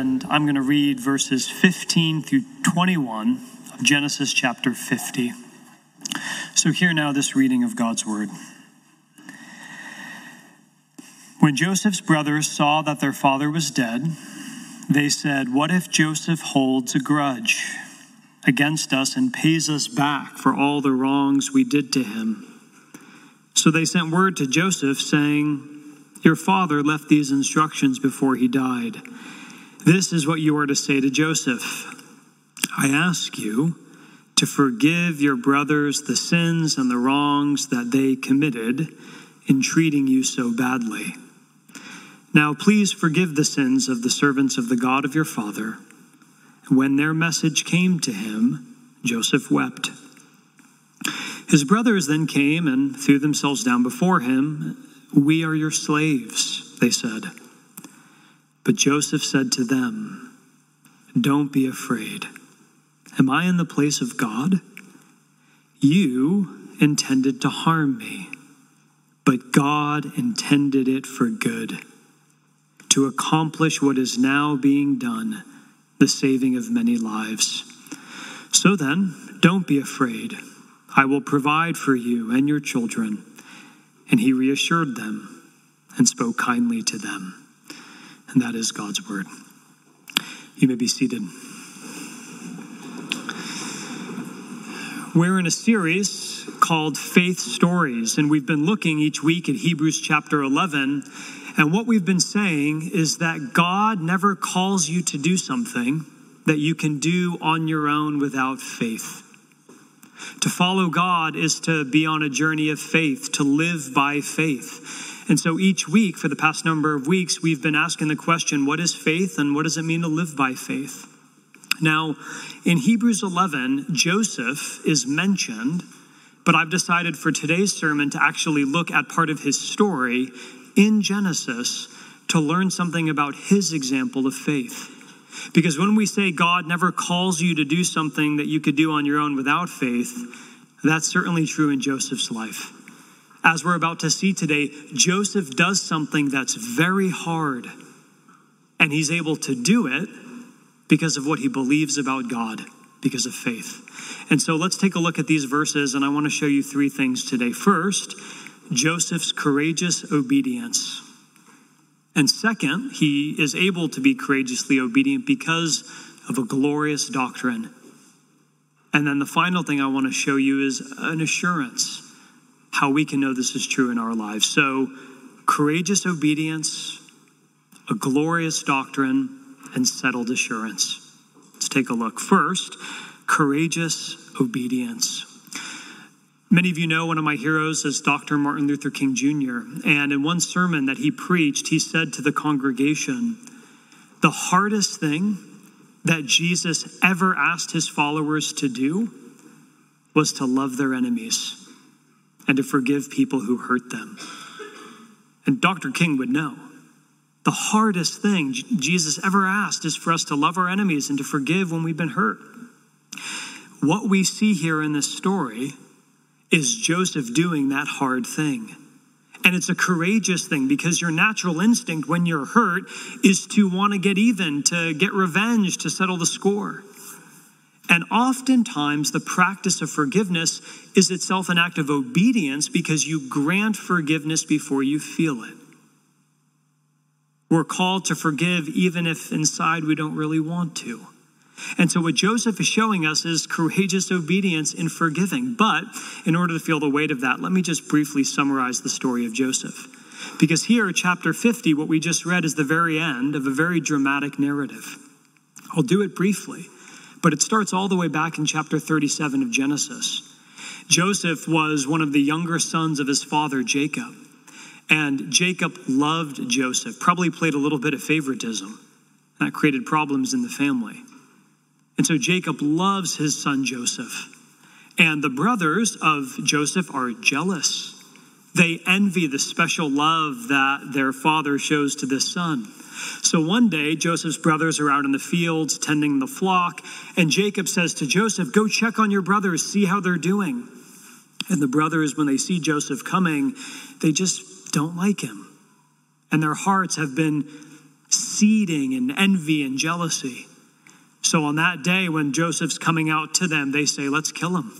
and I'm going to read verses 15 through 21 of Genesis chapter 50. So, hear now this reading of God's word. When Joseph's brothers saw that their father was dead, they said, What if Joseph holds a grudge against us and pays us back for all the wrongs we did to him? So they sent word to Joseph saying, Your father left these instructions before he died. This is what you are to say to Joseph I ask you to forgive your brothers the sins and the wrongs that they committed in treating you so badly. Now, please forgive the sins of the servants of the God of your father. When their message came to him, Joseph wept. His brothers then came and threw themselves down before him. We are your slaves, they said. But Joseph said to them, Don't be afraid. Am I in the place of God? You intended to harm me, but God intended it for good, to accomplish what is now being done, the saving of many lives. So then, don't be afraid. I will provide for you and your children. And he reassured them and spoke kindly to them. And that is God's word. You may be seated. We're in a series called Faith Stories, and we've been looking each week at Hebrews chapter 11. And what we've been saying is that God never calls you to do something that you can do on your own without faith. To follow God is to be on a journey of faith, to live by faith. And so each week, for the past number of weeks, we've been asking the question what is faith and what does it mean to live by faith? Now, in Hebrews 11, Joseph is mentioned, but I've decided for today's sermon to actually look at part of his story in Genesis to learn something about his example of faith. Because when we say God never calls you to do something that you could do on your own without faith, that's certainly true in Joseph's life. As we're about to see today, Joseph does something that's very hard, and he's able to do it because of what he believes about God, because of faith. And so let's take a look at these verses, and I want to show you three things today. First, Joseph's courageous obedience. And second, he is able to be courageously obedient because of a glorious doctrine. And then the final thing I want to show you is an assurance how we can know this is true in our lives. So, courageous obedience, a glorious doctrine, and settled assurance. Let's take a look. First, courageous obedience. Many of you know one of my heroes is Dr. Martin Luther King Jr. And in one sermon that he preached, he said to the congregation, The hardest thing that Jesus ever asked his followers to do was to love their enemies and to forgive people who hurt them. And Dr. King would know. The hardest thing Jesus ever asked is for us to love our enemies and to forgive when we've been hurt. What we see here in this story is Joseph doing that hard thing. And it's a courageous thing because your natural instinct when you're hurt is to want to get even, to get revenge, to settle the score. And oftentimes, the practice of forgiveness is itself an act of obedience because you grant forgiveness before you feel it. We're called to forgive even if inside we don't really want to. And so, what Joseph is showing us is courageous obedience in forgiving. But in order to feel the weight of that, let me just briefly summarize the story of Joseph. Because here, chapter 50, what we just read is the very end of a very dramatic narrative. I'll do it briefly, but it starts all the way back in chapter 37 of Genesis. Joseph was one of the younger sons of his father, Jacob. And Jacob loved Joseph, probably played a little bit of favoritism. That created problems in the family. And so Jacob loves his son Joseph. And the brothers of Joseph are jealous. They envy the special love that their father shows to this son. So one day, Joseph's brothers are out in the fields tending the flock, and Jacob says to Joseph, Go check on your brothers, see how they're doing. And the brothers, when they see Joseph coming, they just don't like him. And their hearts have been seeding in envy and jealousy. So on that day, when Joseph's coming out to them, they say, Let's kill him.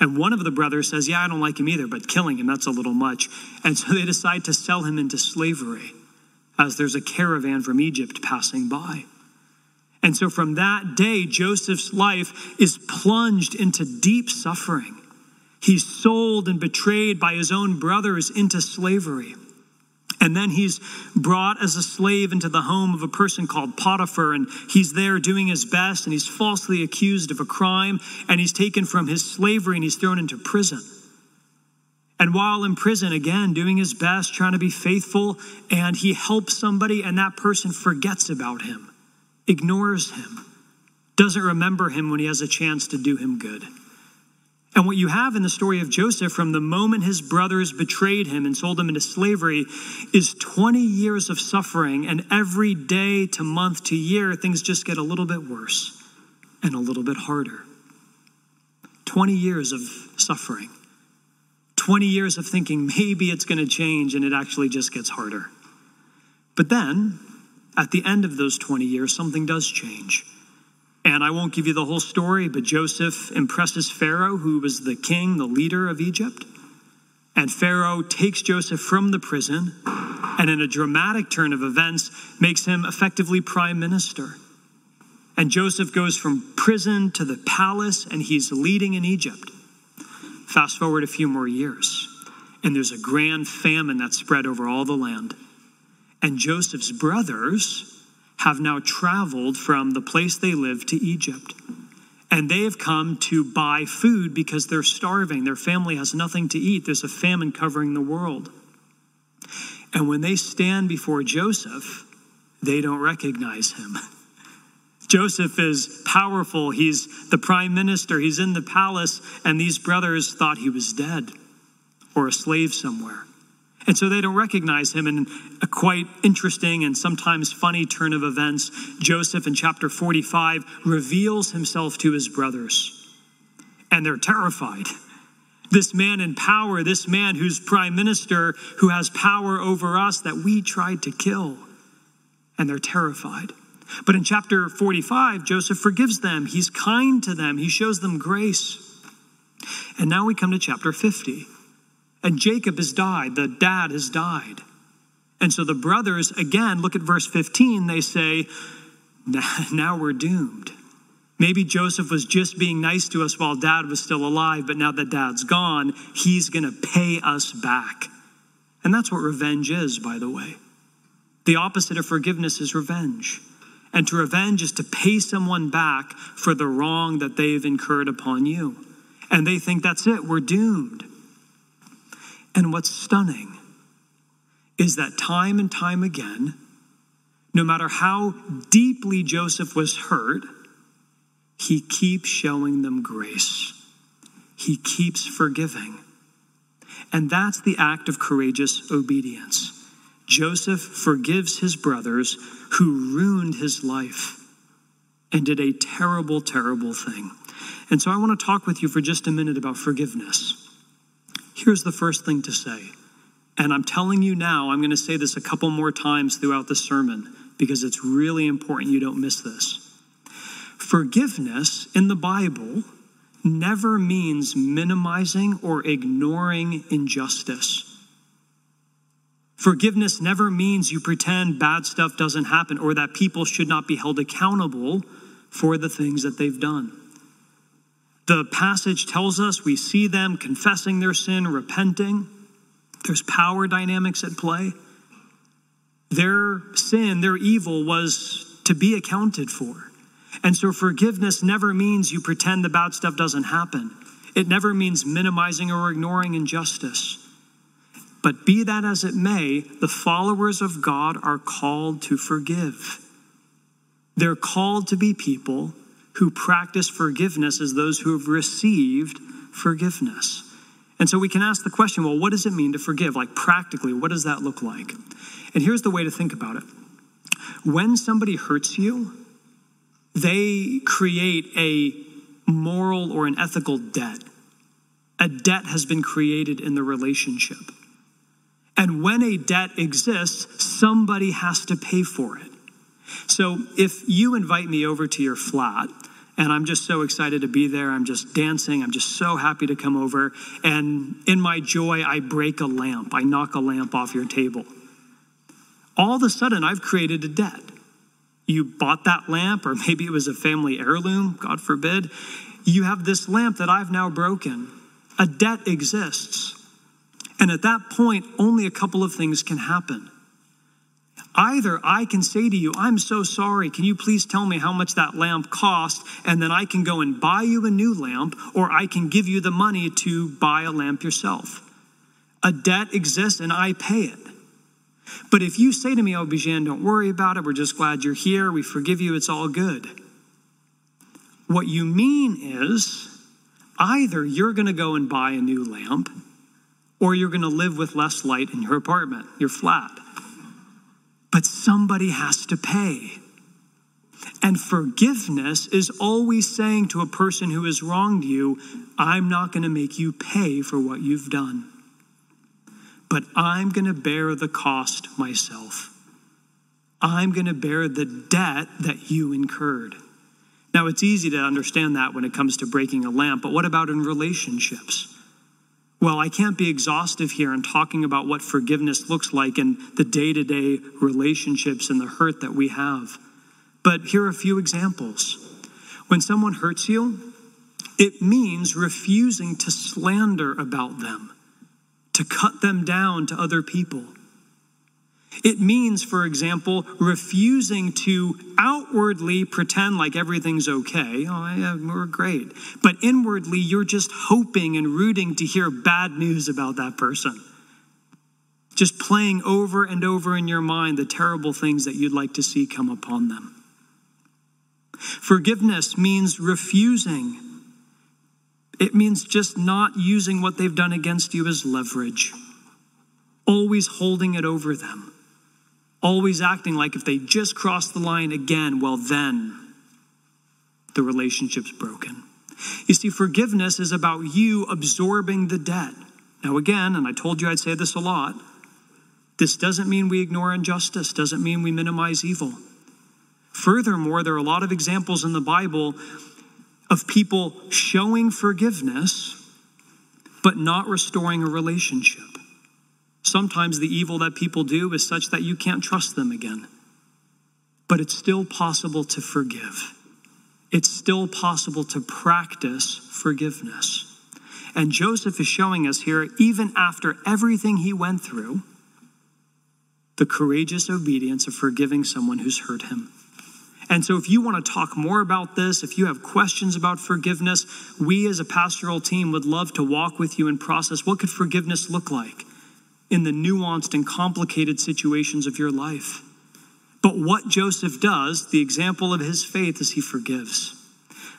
And one of the brothers says, Yeah, I don't like him either, but killing him, that's a little much. And so they decide to sell him into slavery as there's a caravan from Egypt passing by. And so from that day, Joseph's life is plunged into deep suffering. He's sold and betrayed by his own brothers into slavery. And then he's brought as a slave into the home of a person called Potiphar, and he's there doing his best, and he's falsely accused of a crime, and he's taken from his slavery and he's thrown into prison. And while in prison, again, doing his best, trying to be faithful, and he helps somebody, and that person forgets about him, ignores him, doesn't remember him when he has a chance to do him good. And what you have in the story of Joseph from the moment his brothers betrayed him and sold him into slavery is 20 years of suffering. And every day to month to year, things just get a little bit worse and a little bit harder. 20 years of suffering. 20 years of thinking maybe it's going to change, and it actually just gets harder. But then, at the end of those 20 years, something does change. And I won't give you the whole story, but Joseph impresses Pharaoh, who was the king, the leader of Egypt. And Pharaoh takes Joseph from the prison and, in a dramatic turn of events, makes him effectively prime minister. And Joseph goes from prison to the palace, and he's leading in Egypt. Fast forward a few more years, and there's a grand famine that's spread over all the land. And Joseph's brothers have now traveled from the place they live to Egypt. And they have come to buy food because they're starving. Their family has nothing to eat. There's a famine covering the world. And when they stand before Joseph, they don't recognize him. Joseph is powerful. He's the prime minister. He's in the palace, and these brothers thought he was dead or a slave somewhere. And so they don't recognize him. In a quite interesting and sometimes funny turn of events, Joseph in chapter 45 reveals himself to his brothers. And they're terrified. This man in power, this man who's prime minister, who has power over us that we tried to kill. And they're terrified. But in chapter 45, Joseph forgives them. He's kind to them. He shows them grace. And now we come to chapter 50. And Jacob has died, the dad has died. And so the brothers, again, look at verse 15, they say, Now we're doomed. Maybe Joseph was just being nice to us while dad was still alive, but now that dad's gone, he's going to pay us back. And that's what revenge is, by the way. The opposite of forgiveness is revenge. And to revenge is to pay someone back for the wrong that they've incurred upon you. And they think that's it, we're doomed. And what's stunning is that time and time again, no matter how deeply Joseph was hurt, he keeps showing them grace. He keeps forgiving. And that's the act of courageous obedience. Joseph forgives his brothers who ruined his life and did a terrible, terrible thing. And so I want to talk with you for just a minute about forgiveness. Here's the first thing to say. And I'm telling you now, I'm going to say this a couple more times throughout the sermon because it's really important you don't miss this. Forgiveness in the Bible never means minimizing or ignoring injustice. Forgiveness never means you pretend bad stuff doesn't happen or that people should not be held accountable for the things that they've done. The passage tells us we see them confessing their sin, repenting. There's power dynamics at play. Their sin, their evil was to be accounted for. And so forgiveness never means you pretend the bad stuff doesn't happen. It never means minimizing or ignoring injustice. But be that as it may, the followers of God are called to forgive. They're called to be people who practice forgiveness as those who have received forgiveness. And so we can ask the question well, what does it mean to forgive? Like, practically, what does that look like? And here's the way to think about it when somebody hurts you, they create a moral or an ethical debt. A debt has been created in the relationship. And when a debt exists, somebody has to pay for it. So if you invite me over to your flat, and I'm just so excited to be there. I'm just dancing. I'm just so happy to come over. And in my joy, I break a lamp. I knock a lamp off your table. All of a sudden, I've created a debt. You bought that lamp, or maybe it was a family heirloom, God forbid. You have this lamp that I've now broken. A debt exists. And at that point, only a couple of things can happen. Either I can say to you, I'm so sorry, can you please tell me how much that lamp cost? And then I can go and buy you a new lamp, or I can give you the money to buy a lamp yourself. A debt exists and I pay it. But if you say to me, Oh, Bijan, don't worry about it, we're just glad you're here, we forgive you, it's all good. What you mean is either you're going to go and buy a new lamp, or you're going to live with less light in your apartment, your flat but somebody has to pay. And forgiveness is always saying to a person who has wronged you, I'm not going to make you pay for what you've done, but I'm going to bear the cost myself. I'm going to bear the debt that you incurred. Now, it's easy to understand that when it comes to breaking a lamp, but what about in relationships? Well, I can't be exhaustive here in talking about what forgiveness looks like in the day to day relationships and the hurt that we have. But here are a few examples. When someone hurts you, it means refusing to slander about them, to cut them down to other people. It means, for example, refusing to outwardly pretend like everything's okay. Oh, yeah, we're great. But inwardly, you're just hoping and rooting to hear bad news about that person. Just playing over and over in your mind the terrible things that you'd like to see come upon them. Forgiveness means refusing. It means just not using what they've done against you as leverage, always holding it over them always acting like if they just cross the line again, well, then the relationship's broken. You see, forgiveness is about you absorbing the debt. Now, again, and I told you I'd say this a lot, this doesn't mean we ignore injustice, doesn't mean we minimize evil. Furthermore, there are a lot of examples in the Bible of people showing forgiveness but not restoring a relationship. Sometimes the evil that people do is such that you can't trust them again. But it's still possible to forgive. It's still possible to practice forgiveness. And Joseph is showing us here, even after everything he went through, the courageous obedience of forgiving someone who's hurt him. And so, if you want to talk more about this, if you have questions about forgiveness, we as a pastoral team would love to walk with you and process what could forgiveness look like in the nuanced and complicated situations of your life. But what Joseph does, the example of his faith, is he forgives.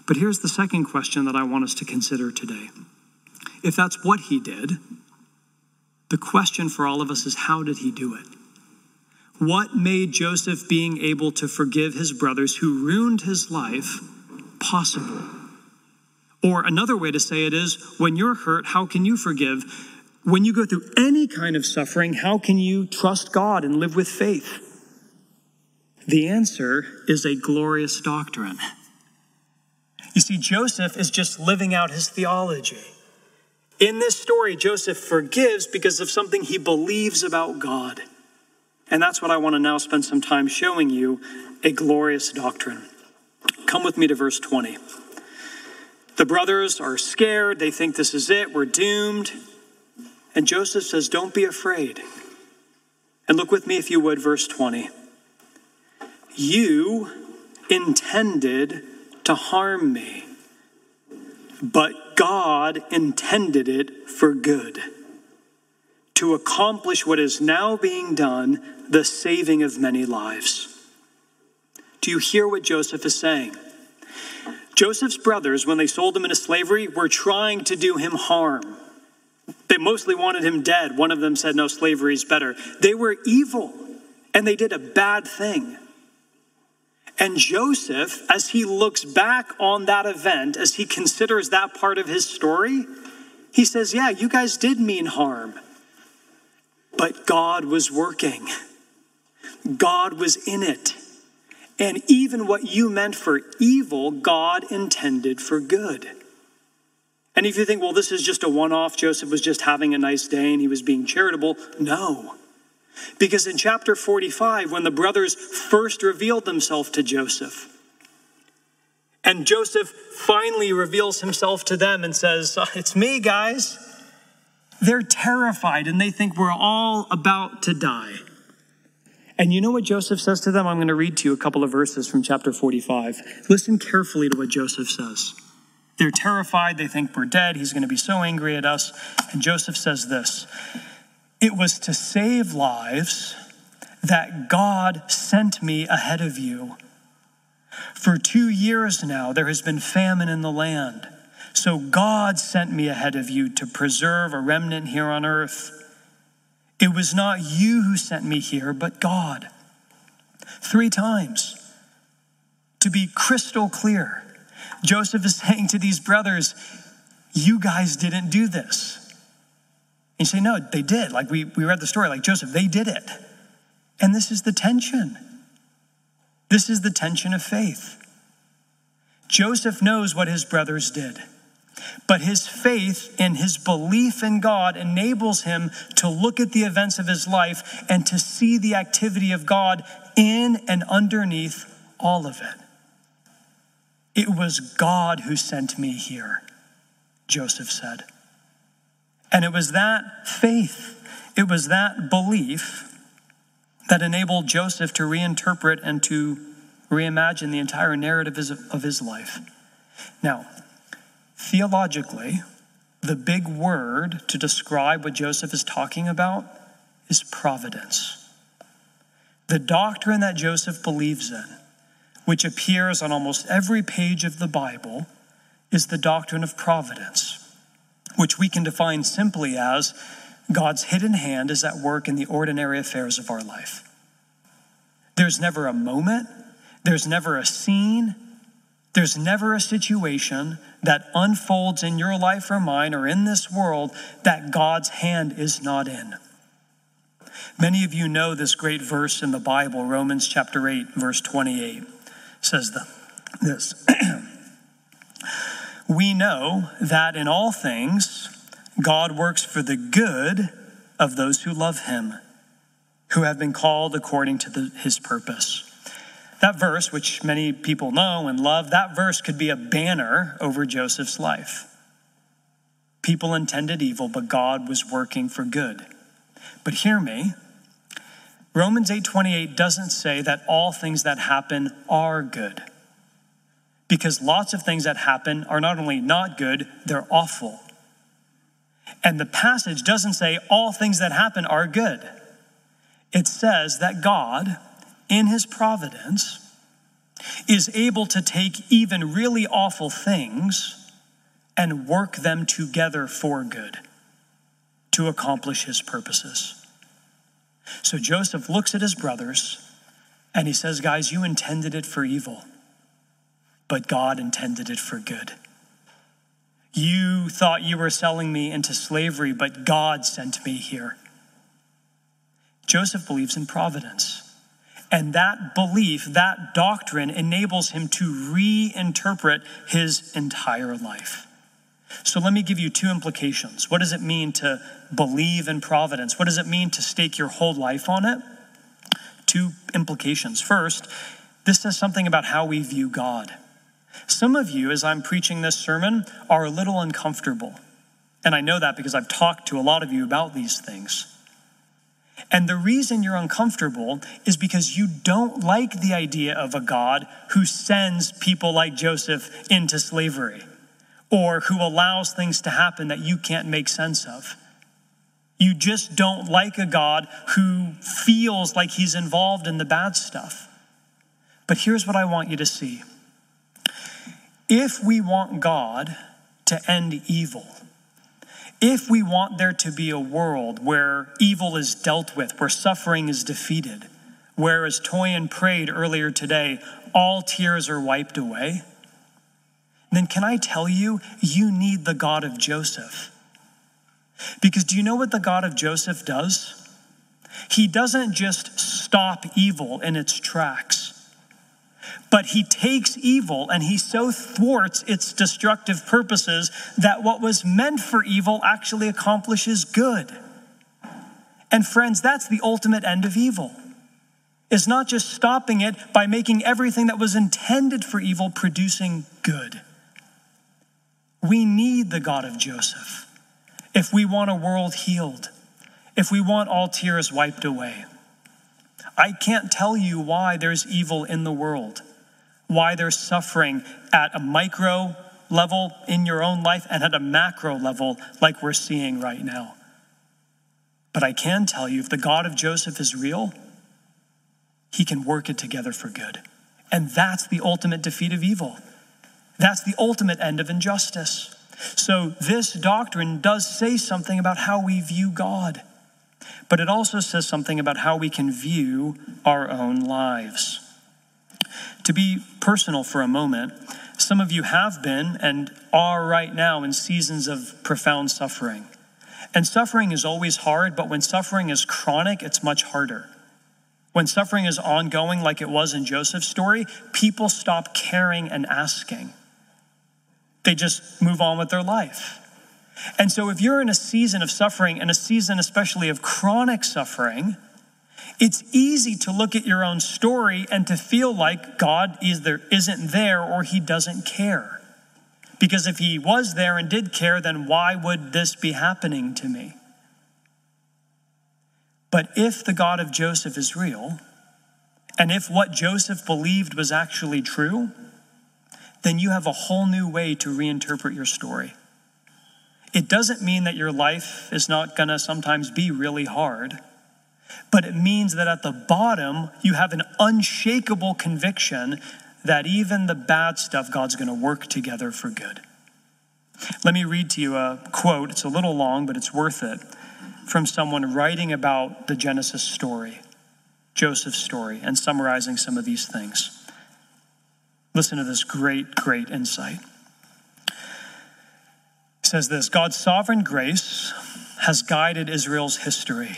But here's the second question that I want us to consider today. If that's what he did, the question for all of us is how did he do it? What made Joseph being able to forgive his brothers who ruined his life possible? Or another way to say it is when you're hurt, how can you forgive? When you go through any kind of suffering, how can you trust God and live with faith? The answer is a glorious doctrine. You see, Joseph is just living out his theology. In this story, Joseph forgives because of something he believes about God. And that's what I want to now spend some time showing you a glorious doctrine. Come with me to verse 20. The brothers are scared. They think this is it. We're doomed. And Joseph says, Don't be afraid. And look with me, if you would, verse 20. You intended to harm me, but God intended it for good, to accomplish what is now being done, the saving of many lives. Do you hear what Joseph is saying? Joseph's brothers, when they sold him into slavery, were trying to do him harm. They mostly wanted him dead. One of them said, No, slavery is better. They were evil and they did a bad thing. And Joseph, as he looks back on that event, as he considers that part of his story, he says, Yeah, you guys did mean harm. But God was working, God was in it. And even what you meant for evil, God intended for good. And if you think, well, this is just a one off, Joseph was just having a nice day and he was being charitable, no. Because in chapter 45, when the brothers first revealed themselves to Joseph, and Joseph finally reveals himself to them and says, uh, It's me, guys. They're terrified and they think we're all about to die. And you know what Joseph says to them? I'm going to read to you a couple of verses from chapter 45. Listen carefully to what Joseph says. They're terrified. They think we're dead. He's going to be so angry at us. And Joseph says this It was to save lives that God sent me ahead of you. For two years now, there has been famine in the land. So God sent me ahead of you to preserve a remnant here on earth. It was not you who sent me here, but God. Three times. To be crystal clear, Joseph is saying to these brothers, You guys didn't do this. And you say, No, they did. Like we, we read the story, like Joseph, they did it. And this is the tension. This is the tension of faith. Joseph knows what his brothers did, but his faith and his belief in God enables him to look at the events of his life and to see the activity of God in and underneath all of it. It was God who sent me here, Joseph said. And it was that faith, it was that belief that enabled Joseph to reinterpret and to reimagine the entire narrative of his life. Now, theologically, the big word to describe what Joseph is talking about is providence. The doctrine that Joseph believes in, which appears on almost every page of the Bible, is the doctrine of providence, which we can define simply as God's hidden hand is at work in the ordinary affairs of our life. There's never a moment, there's never a scene, there's never a situation that unfolds in your life or mine or in this world that God's hand is not in. Many of you know this great verse in the Bible, Romans chapter 8, verse 28, says the, this We know that in all things, God works for the good of those who love him, who have been called according to the, his purpose. That verse, which many people know and love, that verse could be a banner over Joseph's life. People intended evil, but God was working for good. But hear me, Romans 8:28 doesn't say that all things that happen are good. Because lots of things that happen are not only not good, they're awful. And the passage doesn't say all things that happen are good. It says that God, in his providence, is able to take even really awful things and work them together for good to accomplish his purposes. So Joseph looks at his brothers and he says, Guys, you intended it for evil, but God intended it for good. You thought you were selling me into slavery, but God sent me here. Joseph believes in providence. And that belief, that doctrine, enables him to reinterpret his entire life. So let me give you two implications. What does it mean to believe in providence? What does it mean to stake your whole life on it? Two implications. First, this says something about how we view God. Some of you, as I'm preaching this sermon, are a little uncomfortable. And I know that because I've talked to a lot of you about these things. And the reason you're uncomfortable is because you don't like the idea of a God who sends people like Joseph into slavery or who allows things to happen that you can't make sense of. You just don't like a God who feels like he's involved in the bad stuff. But here's what I want you to see if we want God to end evil, if we want there to be a world where evil is dealt with, where suffering is defeated, where, as Toyin prayed earlier today, all tears are wiped away, then can I tell you, you need the God of Joseph. Because do you know what the God of Joseph does? He doesn't just stop evil in its tracks, but he takes evil and he so thwarts its destructive purposes that what was meant for evil actually accomplishes good. And friends, that's the ultimate end of evil. Is not just stopping it by making everything that was intended for evil producing good. We need the God of Joseph if we want a world healed, if we want all tears wiped away. I can't tell you why there's evil in the world, why there's suffering at a micro level in your own life and at a macro level like we're seeing right now. But I can tell you if the God of Joseph is real, he can work it together for good. And that's the ultimate defeat of evil. That's the ultimate end of injustice. So, this doctrine does say something about how we view God but it also says something about how we can view our own lives. To be personal for a moment, some of you have been and are right now in seasons of profound suffering. And suffering is always hard, but when suffering is chronic, it's much harder. When suffering is ongoing, like it was in Joseph's story, people stop caring and asking. They just move on with their life. And so, if you're in a season of suffering and a season, especially of chronic suffering, it's easy to look at your own story and to feel like God either isn't there or he doesn't care. Because if he was there and did care, then why would this be happening to me? But if the God of Joseph is real, and if what Joseph believed was actually true, then you have a whole new way to reinterpret your story. It doesn't mean that your life is not going to sometimes be really hard, but it means that at the bottom, you have an unshakable conviction that even the bad stuff, God's going to work together for good. Let me read to you a quote. It's a little long, but it's worth it from someone writing about the Genesis story, Joseph's story, and summarizing some of these things. Listen to this great, great insight says this God's sovereign grace has guided Israel's history.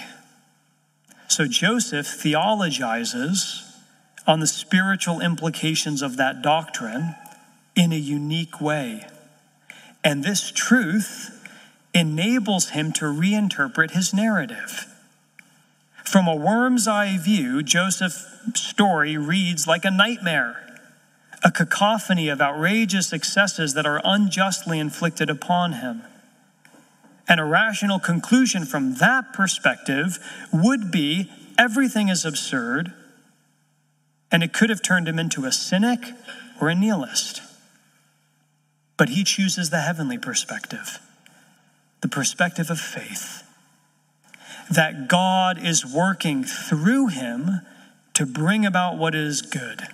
So Joseph theologizes on the spiritual implications of that doctrine in a unique way. And this truth enables him to reinterpret his narrative. From a worm's eye view, Joseph's story reads like a nightmare a cacophony of outrageous excesses that are unjustly inflicted upon him. And a rational conclusion from that perspective would be everything is absurd, and it could have turned him into a cynic or a nihilist. But he chooses the heavenly perspective, the perspective of faith, that God is working through him to bring about what is good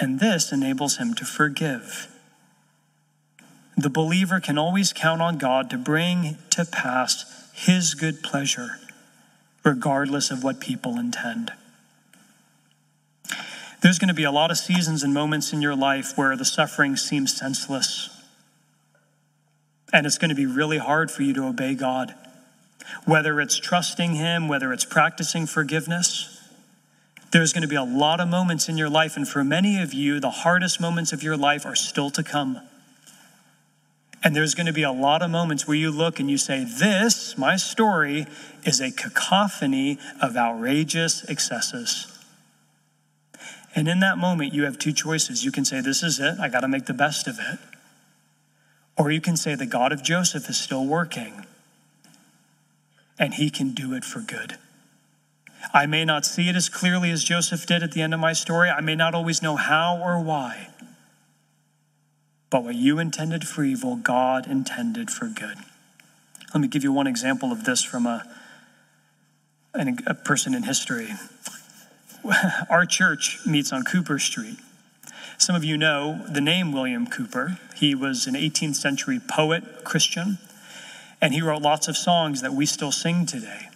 and this enables him to forgive. The believer can always count on God to bring to pass his good pleasure, regardless of what people intend. There's going to be a lot of seasons and moments in your life where the suffering seems senseless. And it's going to be really hard for you to obey God. Whether it's trusting Him, whether it's practicing forgiveness, there's going to be a lot of moments in your life, and for many of you, the hardest moments of your life are still to come. And there's going to be a lot of moments where you look and you say, This, my story, is a cacophony of outrageous excesses. And in that moment, you have two choices. You can say, This is it, I got to make the best of it. Or you can say, The God of Joseph is still working, and he can do it for good. I may not see it as clearly as Joseph did at the end of my story. I may not always know how or why. But what you intended for evil, God intended for good. Let me give you one example of this from a, a person in history. Our church meets on Cowper Street. Some of you know the name William Cowper. He was an 18th century poet, Christian, and he wrote lots of songs that we still sing today.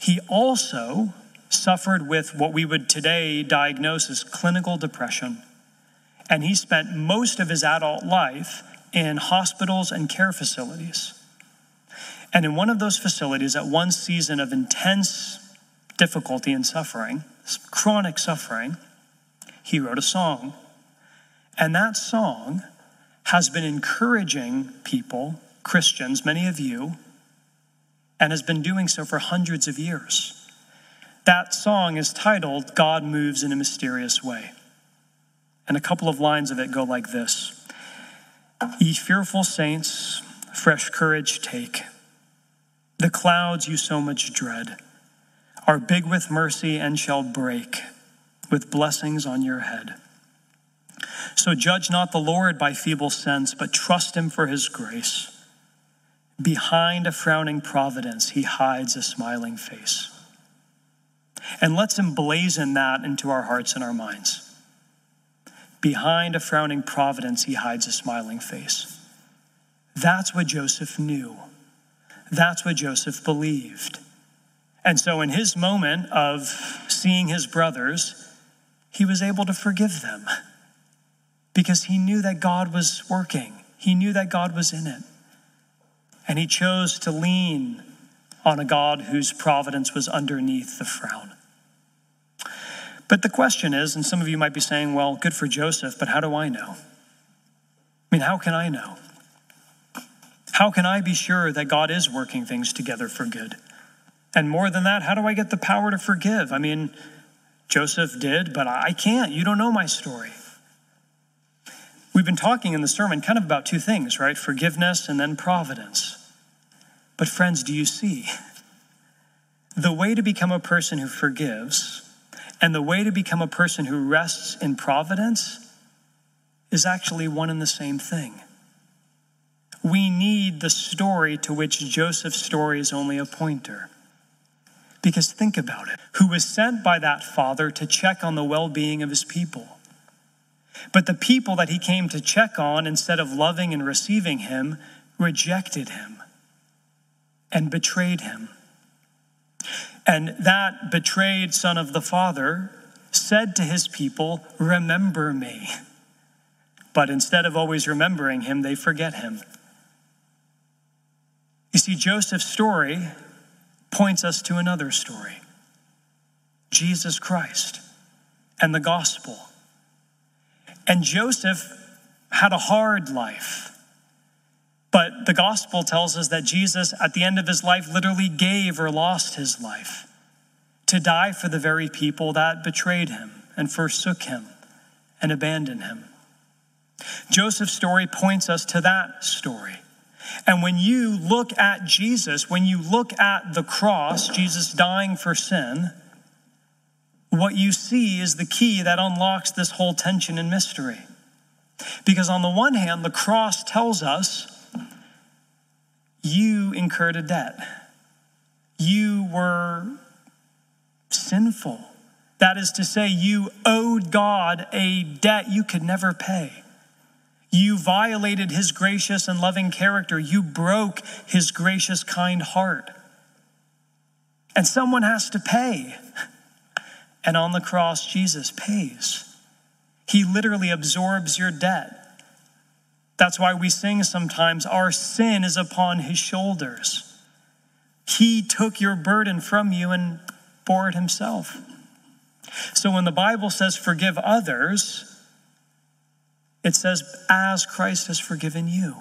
He also suffered with what we would today diagnose as clinical depression. And he spent most of his adult life in hospitals and care facilities. And in one of those facilities, at one season of intense difficulty and suffering, chronic suffering, he wrote a song. And that song has been encouraging people, Christians, many of you, and has been doing so for hundreds of years. That song is titled God Moves in a Mysterious Way. And a couple of lines of it go like this Ye fearful saints, fresh courage take. The clouds you so much dread are big with mercy and shall break with blessings on your head. So judge not the Lord by feeble sense, but trust him for his grace. Behind a frowning providence, he hides a smiling face. And let's emblazon that into our hearts and our minds. Behind a frowning providence, he hides a smiling face. That's what Joseph knew. That's what Joseph believed. And so, in his moment of seeing his brothers, he was able to forgive them because he knew that God was working. He knew that God was in it. And he chose to lean on a God whose providence was underneath the frown. But the question is, and some of you might be saying, well, good for Joseph, but how do I know? I mean, how can I know? How can I be sure that God is working things together for good? And more than that, how do I get the power to forgive? I mean, Joseph did, but I can't. You don't know my story. We've been talking in the sermon kind of about two things, right? Forgiveness and then providence. But, friends, do you see? The way to become a person who forgives and the way to become a person who rests in providence is actually one and the same thing. We need the story to which Joseph's story is only a pointer. Because think about it who was sent by that father to check on the well being of his people. But the people that he came to check on, instead of loving and receiving him, rejected him and betrayed him. And that betrayed son of the father said to his people, Remember me. But instead of always remembering him, they forget him. You see, Joseph's story points us to another story Jesus Christ and the gospel. And Joseph had a hard life. But the gospel tells us that Jesus, at the end of his life, literally gave or lost his life to die for the very people that betrayed him and forsook him and abandoned him. Joseph's story points us to that story. And when you look at Jesus, when you look at the cross, Jesus dying for sin, what you see is the key that unlocks this whole tension and mystery. Because on the one hand, the cross tells us you incurred a debt. You were sinful. That is to say, you owed God a debt you could never pay. You violated his gracious and loving character. You broke his gracious, kind heart. And someone has to pay. And on the cross, Jesus pays. He literally absorbs your debt. That's why we sing sometimes, Our sin is upon his shoulders. He took your burden from you and bore it himself. So when the Bible says forgive others, it says, as Christ has forgiven you.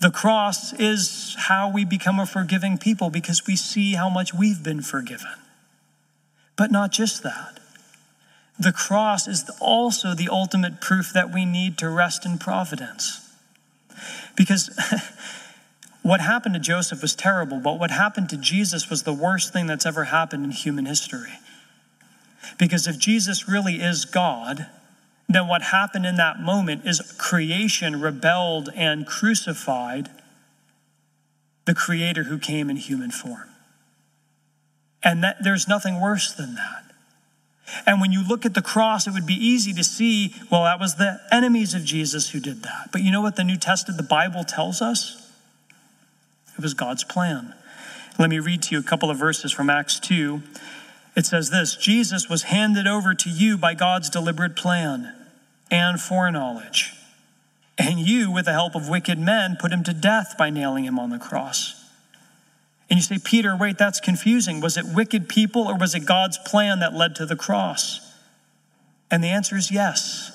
The cross is how we become a forgiving people because we see how much we've been forgiven. But not just that. The cross is also the ultimate proof that we need to rest in providence. Because what happened to Joseph was terrible, but what happened to Jesus was the worst thing that's ever happened in human history. Because if Jesus really is God, then what happened in that moment is creation rebelled and crucified the creator who came in human form. And that, there's nothing worse than that. And when you look at the cross, it would be easy to see, well, that was the enemies of Jesus who did that. But you know what the New Testament, the Bible tells us? It was God's plan. Let me read to you a couple of verses from Acts 2. It says this Jesus was handed over to you by God's deliberate plan and foreknowledge. And you, with the help of wicked men, put him to death by nailing him on the cross. And you say, Peter, wait, that's confusing. Was it wicked people or was it God's plan that led to the cross? And the answer is yes,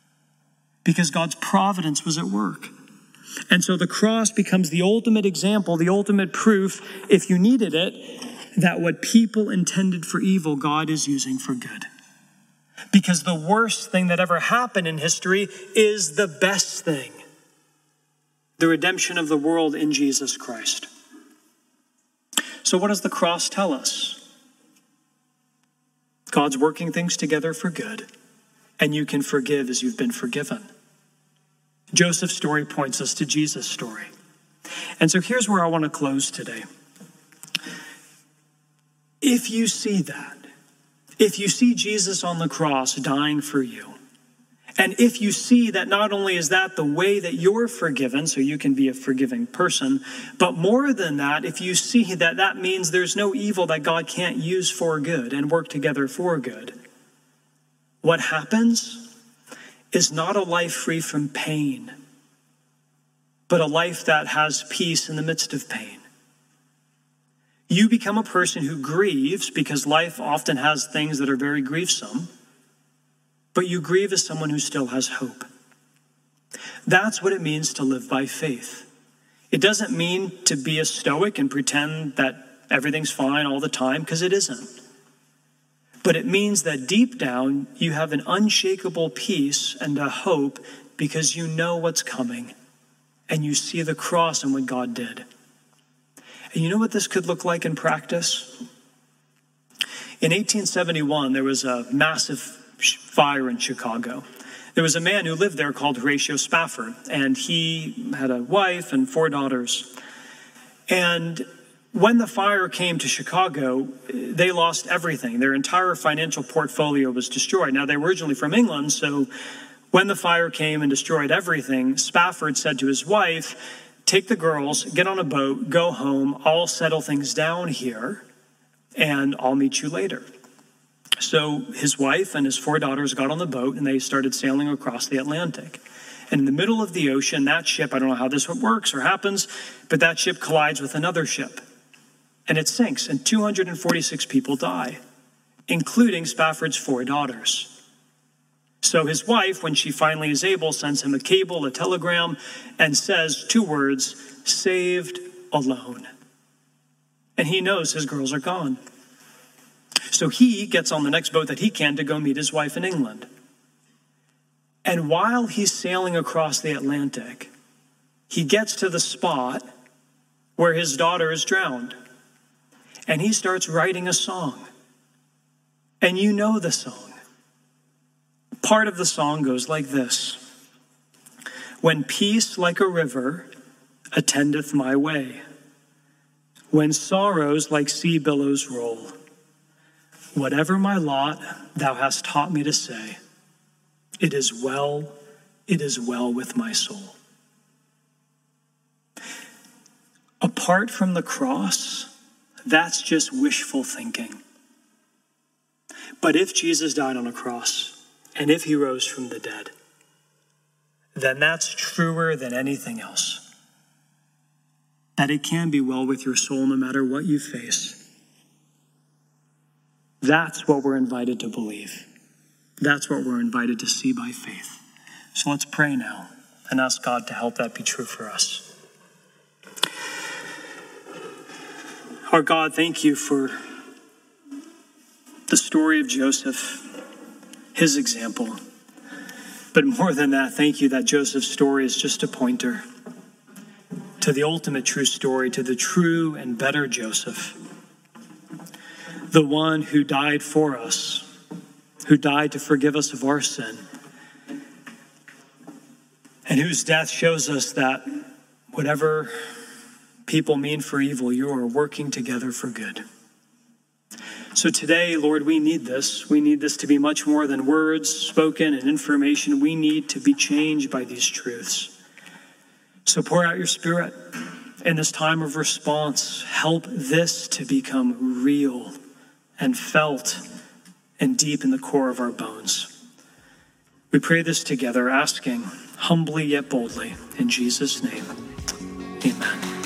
because God's providence was at work. And so the cross becomes the ultimate example, the ultimate proof, if you needed it, that what people intended for evil, God is using for good. Because the worst thing that ever happened in history is the best thing the redemption of the world in Jesus Christ. So, what does the cross tell us? God's working things together for good, and you can forgive as you've been forgiven. Joseph's story points us to Jesus' story. And so here's where I want to close today. If you see that, if you see Jesus on the cross dying for you, and if you see that not only is that the way that you're forgiven, so you can be a forgiving person, but more than that, if you see that that means there's no evil that God can't use for good and work together for good, what happens is not a life free from pain, but a life that has peace in the midst of pain. You become a person who grieves because life often has things that are very grievsome but you grieve as someone who still has hope. That's what it means to live by faith. It doesn't mean to be a stoic and pretend that everything's fine all the time, because it isn't. But it means that deep down, you have an unshakable peace and a hope because you know what's coming and you see the cross and what God did. And you know what this could look like in practice? In 1871, there was a massive fire in Chicago. There was a man who lived there called Horatio Spafford, and he had a wife and four daughters. And when the fire came to Chicago, they lost everything. Their entire financial portfolio was destroyed. Now, they were originally from England, so when the fire came and destroyed everything, Spafford said to his wife, Take the girls, get on a boat, go home, I'll settle things down here, and I'll meet you later. So his wife and his four daughters got on the boat and they started sailing across the Atlantic. And in the middle of the ocean, that ship, I don't know how this works or happens, but that ship collides with another ship and it sinks, and 246 people die, including Spafford's four daughters. So his wife, when she finally is able, sends him a cable, a telegram, and says two words saved alone. And he knows his girls are gone. So he gets on the next boat that he can to go meet his wife in England. And while he's sailing across the Atlantic, he gets to the spot where his daughter is drowned. And he starts writing a song. And you know the song. Part of the song goes like this When peace like a river attendeth my way, when sorrows like sea billows roll. Whatever my lot, thou hast taught me to say, it is well, it is well with my soul. Apart from the cross, that's just wishful thinking. But if Jesus died on a cross, and if he rose from the dead, then that's truer than anything else. That it can be well with your soul no matter what you face. That's what we're invited to believe. That's what we're invited to see by faith. So let's pray now and ask God to help that be true for us. Our God, thank you for the story of Joseph, his example. But more than that, thank you that Joseph's story is just a pointer to the ultimate true story, to the true and better Joseph the one who died for us, who died to forgive us of our sin, and whose death shows us that whatever people mean for evil, you are working together for good. So today, Lord, we need this. We need this to be much more than words spoken and information. We need to be changed by these truths. So pour out your spirit in this time of response. Help this to become real and felt and deep in the core of our bones. We pray this together, asking humbly yet boldly in Jesus' name. Amen.